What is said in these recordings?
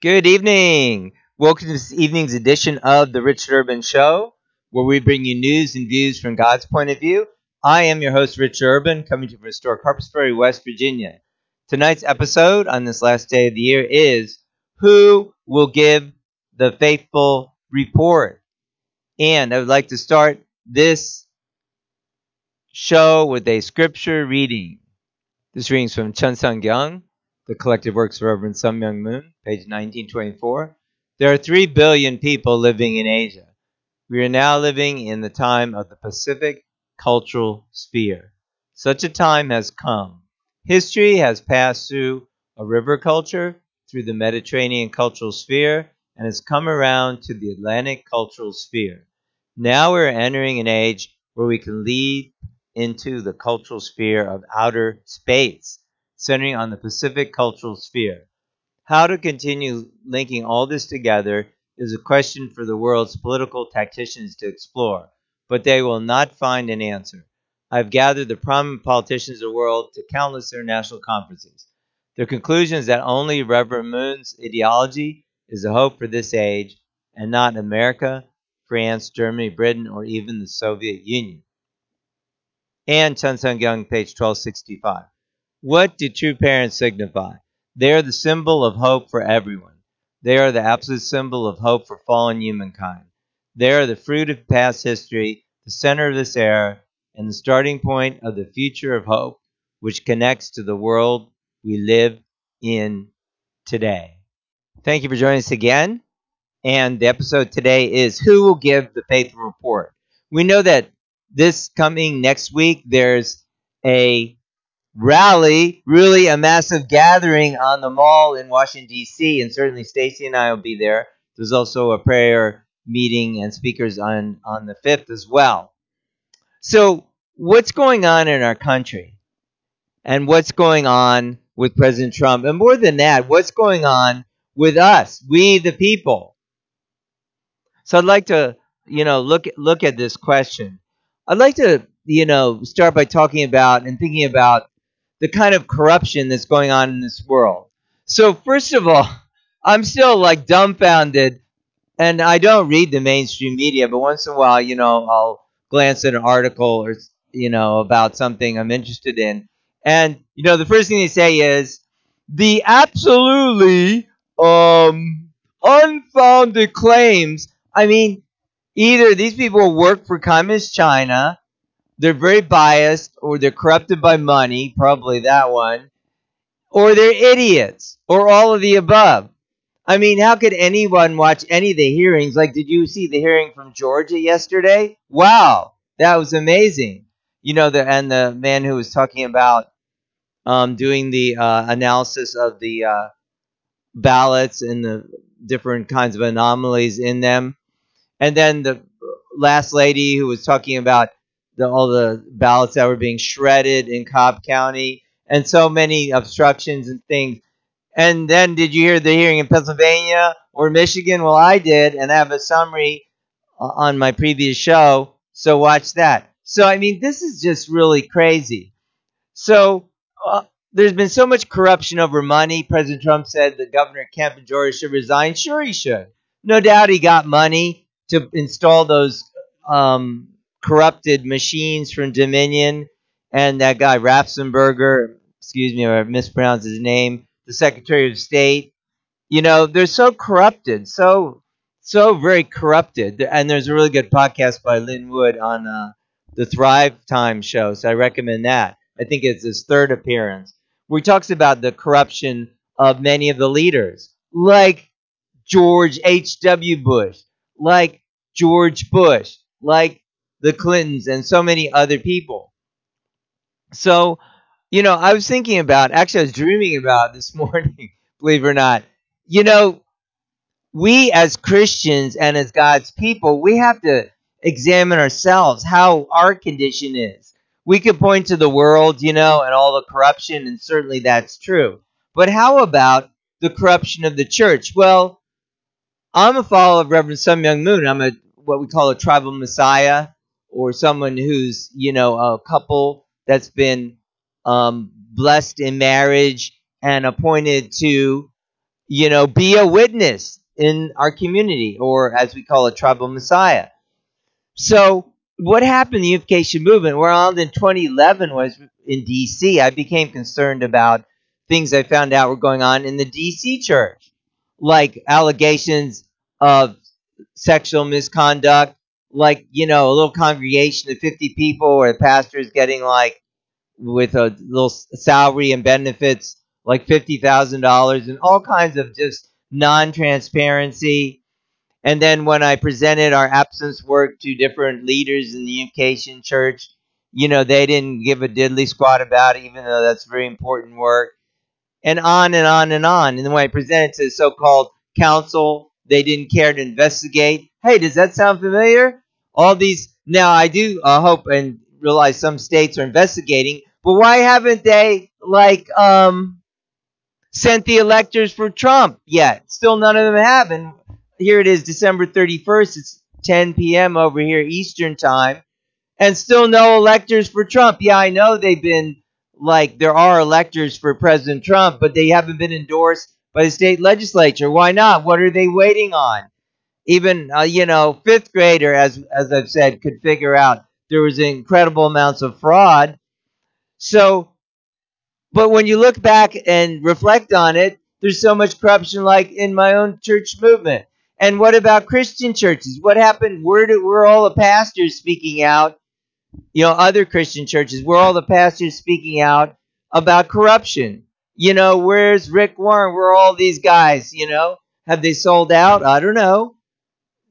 Good evening. Welcome to this evening's edition of the Richard Urban Show, where we bring you news and views from God's point of view. I am your host, Richard Urban, coming to you from historic Harpers Ferry, West Virginia. Tonight's episode on this last day of the year is Who Will Give the Faithful Report? And I would like to start this show with a scripture reading. This reading is from Cheon Seong Gyeong, The Collected Works of Reverend Sun Myung Moon, page 1924. There are 3 billion people living in Asia. We are now living in the time of the Pacific cultural sphere. Such a time has come. History has passed through a river culture, through the Mediterranean cultural sphere, and has come around to the Atlantic cultural sphere. Now we're entering an age where we can lead into the cultural sphere of outer space, centering on the Pacific cultural sphere. How to continue linking all this together is a question for the world's political tacticians to explore, but they will not find an answer. I've gathered the prominent politicians of the world to countless international conferences. Their conclusion is that only Reverend Moon's ideology is the hope for this age, and not America, France, Germany, Britain, or even the Soviet Union and Cheon Seong Gyeong, page 1265. What do true parents signify? They are the symbol of hope for everyone. They are the absolute symbol of hope for fallen humankind. They are the fruit of past history, the center of this era, and the starting point of the future of hope, which connects to the world we live in today. Thank you for joining us again. And the episode today is Who Will Give the Faithful Report? We know that this coming next week, there's a rally, really a massive gathering on the mall in Washington, D.C., and certainly Stacy and I will be there. There's also a prayer meeting and speakers on, on the 5th as well. So, what's going on in our country? And what's going on with President Trump? And more than that, what's going on with us, we the people? So, I'd like to, you know, look look at this question. I'd like to, you know, start by talking about and thinking about the kind of corruption that's going on in this world. So, first of all, I'm still like dumbfounded, and I don't read the mainstream media, but once in a while, you know, I'll glance at an article or, you know, about something I'm interested in. And, you know, the first thing they say is the absolutely um, unfounded claims. I mean, either these people work for communist China, they're very biased, or they're corrupted by money, probably that one, or they're idiots, or all of the above. I mean, how could anyone watch any of the hearings? Like, did you see the hearing from Georgia yesterday? Wow, that was amazing. You know, the and the man who was talking about um, doing the uh, analysis of the uh, ballots and the different kinds of anomalies in them and then the last lady who was talking about the, all the ballots that were being shredded in Cobb County and so many obstructions and things. And then did you hear the hearing in Pennsylvania or Michigan? Well, I did, and I have a summary on my previous show. So watch that. So, I mean, this is just really crazy. So, uh, there's been so much corruption over money. President Trump said the governor Kemp and Georgia should resign. Sure, he should. No doubt he got money to install those um, corrupted machines from Dominion and that guy Raffensperger, excuse me, I mispronounced his name, the Secretary of State. You know, they're so corrupted, so so very corrupted. And there's a really good podcast by Lin Wood on uh, the Thrive Time show, so I recommend that. I think it's his third appearance, where he talks about the corruption of many of the leaders, like George H.W. Bush, like George Bush, like the Clintons, and so many other people. So, you know, I was thinking about, actually, I was dreaming about this morning, believe it or not. You know, we as Christians and as God's people, we have to examine ourselves how our condition is. We could point to the world, you know, and all the corruption, and certainly that's true. But how about the corruption of the church? Well, I'm a follower of Reverend Sun Myung Moon. I'm a what we call a tribal messiah, or someone who's you know a couple that's been um, blessed in marriage and appointed to you know, be a witness in our community, or as we call it, tribal messiah. So, what happened the unification movement? Well, in 2011 was in D.C. I became concerned about things I found out were going on in the D.C. church, like allegations of sexual misconduct, like you know, a little congregation of 50 people where the pastor is getting like with a little salary and benefits like $50,000 and all kinds of just non-transparency. And then when I presented our absence work to different leaders in the unification church, you know, they didn't give a diddly squat about it, even though that's very important work. And on and on and on. And then when I presented to the so-called council, they didn't care to investigate. Hey, does that sound familiar? All these. Now, I do uh, hope and realize some states are investigating, but why haven't they like um sent the electors for Trump yet? Still none of them have. And here it is, December 31st. It's 10 p.m. over here Eastern time, and still no electors for Trump. Yeah, I know they've been like there are electors for President Trump, but they haven't been endorsed by the state legislature. Why not? What are they waiting on? Even uh, you know, fifth grader, as as I've said, could figure out there was incredible amounts of fraud. So, but when you look back and reflect on it, there's so much corruption, like in my own church movement. And what about Christian churches? What happened? Where did were all the pastors speaking out? You know, other Christian churches, where all the pastors speaking out about corruption? You know, where's Rick Warren? Where are all these guys? You know, have they sold out? I don't know.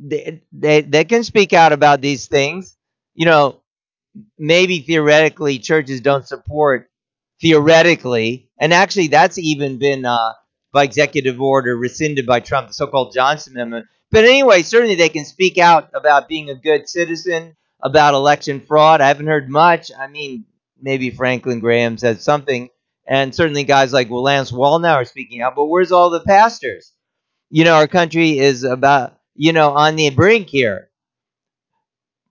They, they, they can speak out about these things. You know, maybe theoretically churches don't support theoretically, and actually that's even been uh, by executive order rescinded by Trump, the so-called Johnson Amendment. But anyway, certainly they can speak out about being a good citizen, about election fraud. I haven't heard much. I mean, maybe Franklin Graham said something, and certainly guys like Lance Wallnau are speaking out. But where's all the pastors? You know, our country is about you know on the brink here.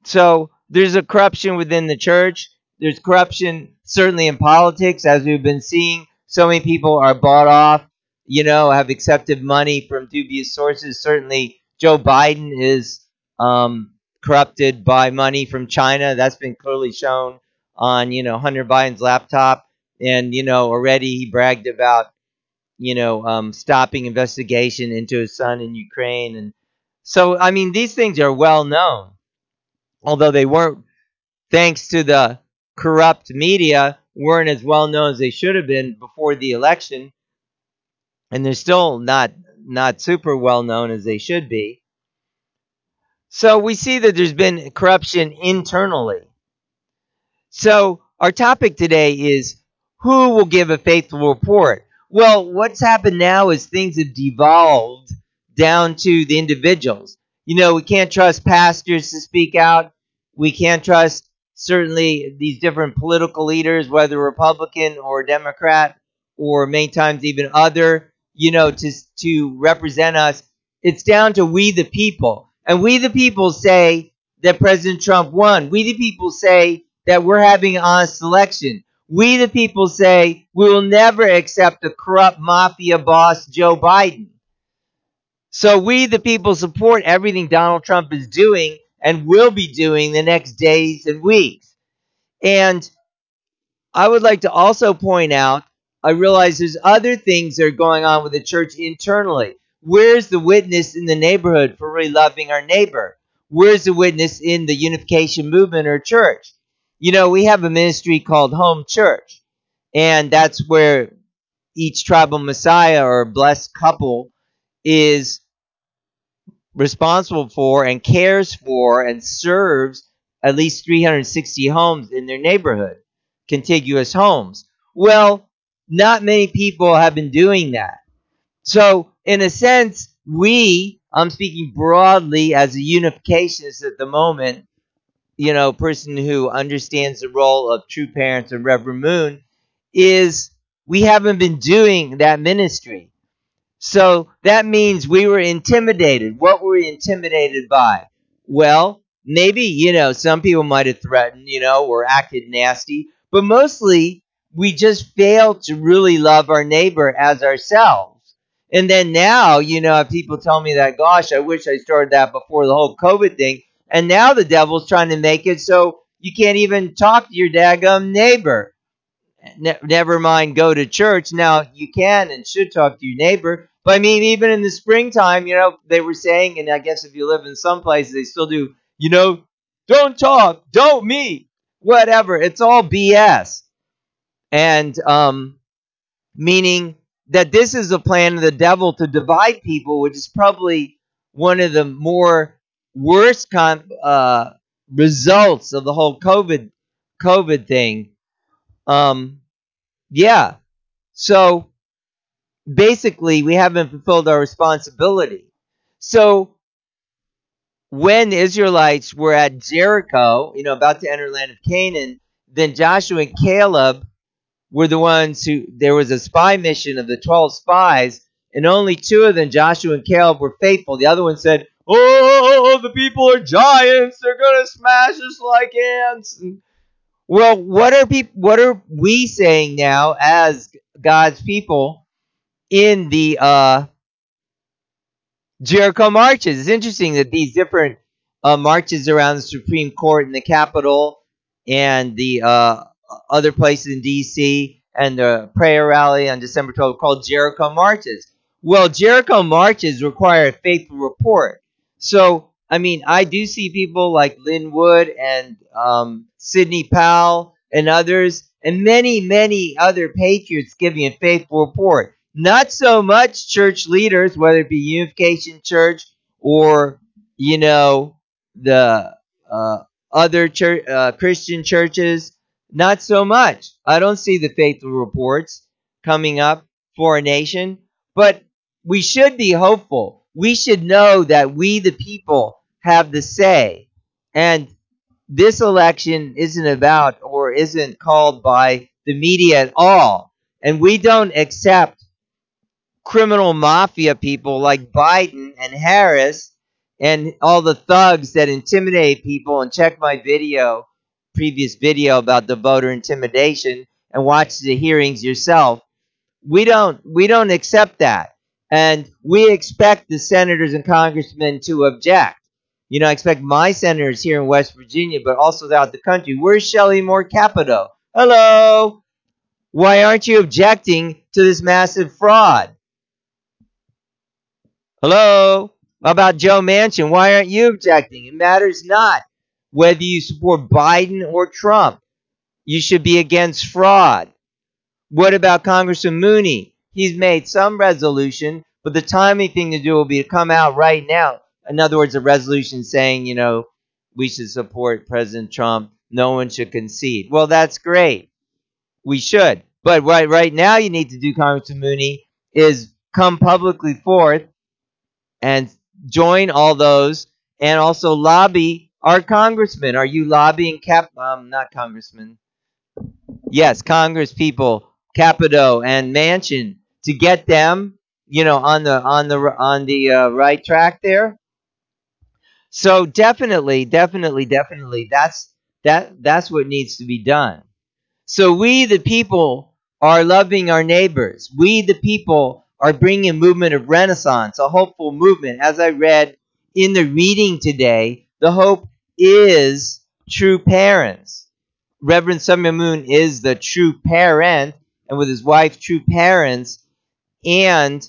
So there's a corruption within the church. There's corruption certainly in politics, as we've been seeing. So many people are bought off, you know, have accepted money from dubious sources. Certainly, Joe Biden is um, corrupted by money from China. That's been clearly shown on, you know, Hunter Biden's laptop. And, you know, already he bragged about, you know, um, stopping investigation into his son in Ukraine. And so, I mean, these things are well known although they weren't, thanks to the corrupt media, weren't as well known as they should have been before the election, and they're still not not super well known as they should be. So we see that there's been corruption internally. So our topic today is who will give a faithful report? Well, what's happened now is things have devolved down to the individuals. You know, we can't trust pastors to speak out. We can't trust certainly these different political leaders, whether Republican or Democrat, or many times even other, you know, to to represent us. It's down to we the people, and we the people say that President Trump won. We the people say that we're having an honest election. We the people say we will never accept a corrupt mafia boss, Joe Biden. So we, the people, support everything Donald Trump is doing and will be doing the next days and weeks. And I would like to also point out I realize there's other things that are going on with the church internally. Where's the witness in the neighborhood for really loving our neighbor? Where's the witness in the unification movement or church? You know, we have a ministry called Home Church, and that's where each tribal messiah or blessed couple is responsible for and cares for and serves at least 360 homes in their neighborhood, contiguous homes. Well, not many people have been doing that. So, in a sense, we, I'm speaking broadly as a unificationist at the moment, you know, person who understands the role of true parents and Reverend Moon, is we haven't been doing that ministry. So that means we were intimidated. What were we intimidated by? Well, maybe, you know, some people might have threatened, you know, or acted nasty, but mostly we just failed to really love our neighbor as ourselves. And then now, you know, people tell me that, gosh, I wish I started that before the whole COVID thing. And now the devil's trying to make it so you can't even talk to your daggum neighbor. Ne- never mind go to church. Now you can and should talk to your neighbor. But I mean, even in the springtime, you know, they were saying, and I guess if you live in some places, they still do, you know, don't talk, don't meet, whatever. It's all BS. And, um, meaning that this is a plan of the devil to divide people, which is probably one of the more worst con- uh, results of the whole COVID COVID thing. Um, yeah. So basically, we haven't fulfilled our responsibility. So when Israelites were at Jericho, you know, about to enter land of Canaan, then Joshua and Caleb were the ones who there was a spy mission of the 12 spies and only two of them joshua and caleb were faithful. The other one said oh, oh, oh the people are giants. They're gonna smash us like ants. Well what are people what are we saying now as god's people in the uh jericho marches it's interesting that these different uh, marches around the supreme court and the capitol and the uh, other places in DC and the prayer rally on December 12th called Jericho Marches. Well, Jericho Marches require a faithful report. So, I mean, I do see people like Lin Wood and um, Sidney Powell and others, and many, many other patriots giving a faithful report. Not so much church leaders, whether it be Unification Church or, you know, the uh, other church, uh, Christian churches not so much. I don't see the faithful reports coming up for a nation, but we should be hopeful. We should know that we, the people, have the say. And this election isn't about or isn't called by the media at all. And we don't accept criminal mafia people like Biden and Harris and all the thugs that intimidate people. And check my video previous video about the voter intimidation and watch the hearings yourself. We don't we don't accept that. And we expect the senators and congressmen to object. You know, I expect my senators here in West Virginia, but also throughout the country. Where's Shelley Moore Capito? Hello. Why aren't you objecting to this massive fraud? Hello? About Joe Manchin? Why aren't you objecting? It matters not whether you support Biden or Trump. You should be against fraud. What about Congressman Mooney? He's made some resolution, but the timely thing to do will be to come out right now. In other words, a resolution saying, you know, we should support President Trump. No one should concede. Well, that's great. We should. But right, right now, you need to do, Congressman Mooney, is come publicly forth and join all those and also lobby our congressmen, are you lobbying cap? Um, not congressmen. Yes, Congress people, Capito and Manchin to get them, you know, on the on the on the uh, right track there. So definitely, definitely, definitely, that's that that's what needs to be done. So we, the people, are loving our neighbors. We, the people, are bringing a movement of renaissance, a hopeful movement. As I read in the reading today, the hope is true parents. Reverend Sun Myung Moon is the true parent, and with his wife, true parents. And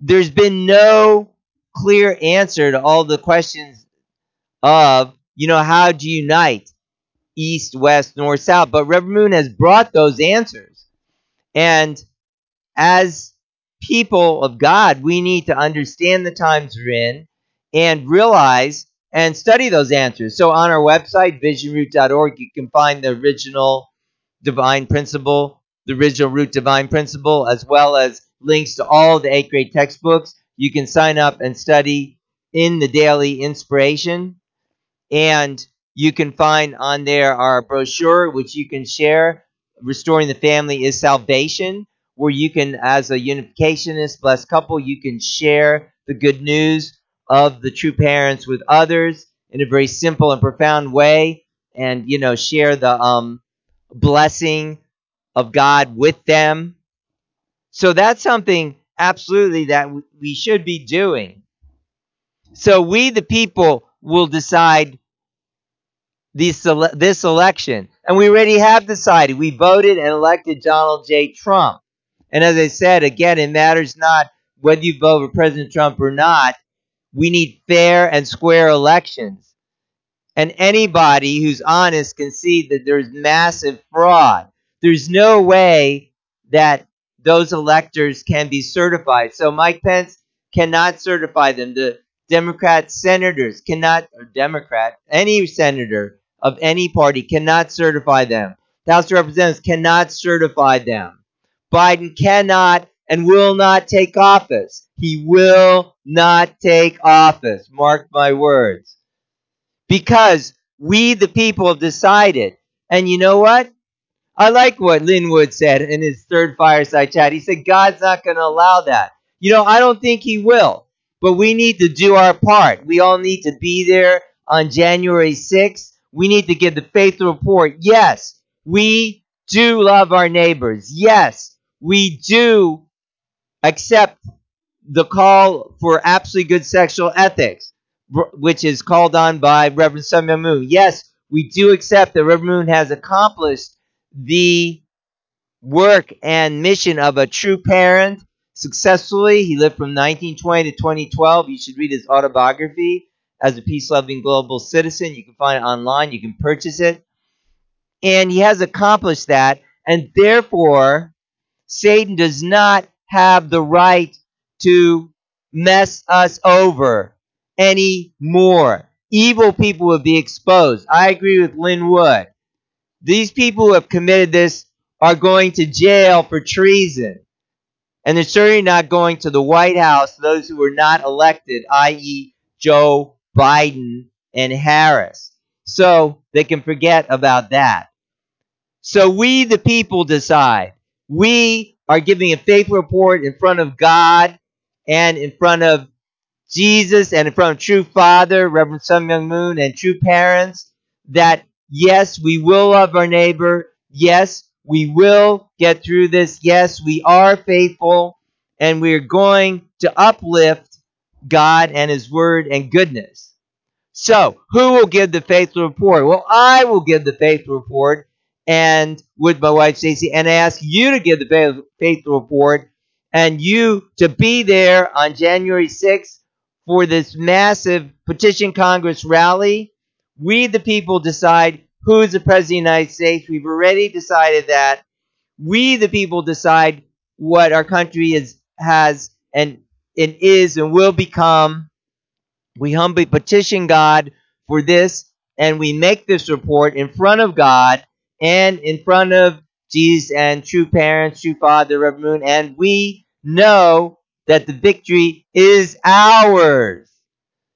there's been no clear answer to all the questions of, you know, how do you unite east, west, north, south? But Reverend Moon has brought those answers. And as people of God, we need to understand the times we're in and realize and study those answers. So on our website, visionroot.org, you can find the original divine principle, the original root divine principle, as well as links to all the eighth grade textbooks. You can sign up and study in the daily inspiration. And you can find on there our brochure, which you can share. Restoring the Family is Salvation, where you can, as a unificationist, blessed couple, you can share the good news of the true parents with others in a very simple and profound way and you know share the um, blessing of god with them so that's something absolutely that we should be doing. So we, the people, will decide this, this election. And we already have decided. We voted and elected Donald J. Trump. And as I said, again, it matters not whether you vote for President Trump or not. We need fair and square elections. And anybody who's honest can see that there's massive fraud. There's no way that those electors can be certified. So Mike Pence cannot certify them. The Democrat senators cannot, or Democrat, any senator of any party cannot certify them. The House of Representatives cannot certify them. Biden cannot and will not take office. He will not take office. Mark my words. Because we, the people, have decided. And you know what? I like what Lin Wood said in his third fireside chat. He said, God's not going to allow that. You know, I don't think he will. But we need to do our part. We all need to be there on January 6th. We need to give the faith report. Yes, we do love our neighbors. Yes, we do accept the call for absolutely good sexual ethics, which is called on by Reverend Myung Moon. Yes, we do accept that Reverend Moon has accomplished the work and mission of a true parent successfully. He lived from 1920 to 2012. You should read his autobiography as a peace loving global citizen. You can find it online, you can purchase it. And he has accomplished that, and therefore, Satan does not have the right to mess us over anymore. Evil people will be exposed. I agree with Lin Wood. These people who have committed this are going to jail for treason. And they're certainly not going to the White House, those who were not elected, i.e., Joe Biden and Harris. So they can forget about that. So we, the people, decide. We are giving a faith report in front of God and in front of Jesus and in front of true Father, Reverend Sun Myung Moon, and true parents that yes, we will love our neighbor. Yes, we will get through this. Yes, we are faithful and we're going to uplift God and His Word and goodness. So, who will give the faithful report? Well, I will give the faithful report and with my wife Stacy, and I ask you to give the faithful report and you to be there on January 6th for this massive Petition Congress rally. We, the people, decide who is the President of the United States. We've already decided that. We, the people, decide what our country is, has, and, and is, and will become. We humbly petition God for this, and we make this report in front of God and in front of Jesus and true parents, true Father, Reverend Moon, and we know that the victory is ours.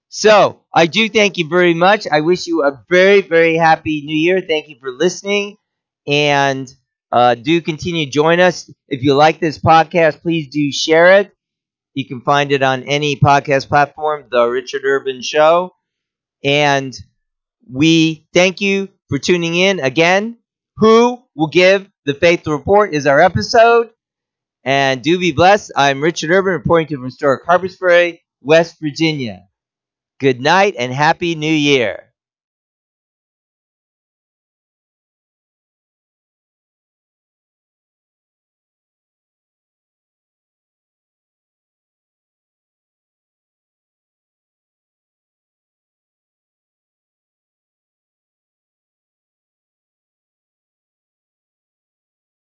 So, I do thank you very much. I wish you a very, very happy new year. Thank you for listening. And uh, do continue to join us. If you like this podcast, please do share it. You can find it on any podcast platform, The Richard Urban Show. And we thank you for tuning in again. Who will give the faith report is our episode. And do be blessed. I'm Richard Urban reporting to you from historic Harpers Ferry, West Virginia. Good night and Happy New Year.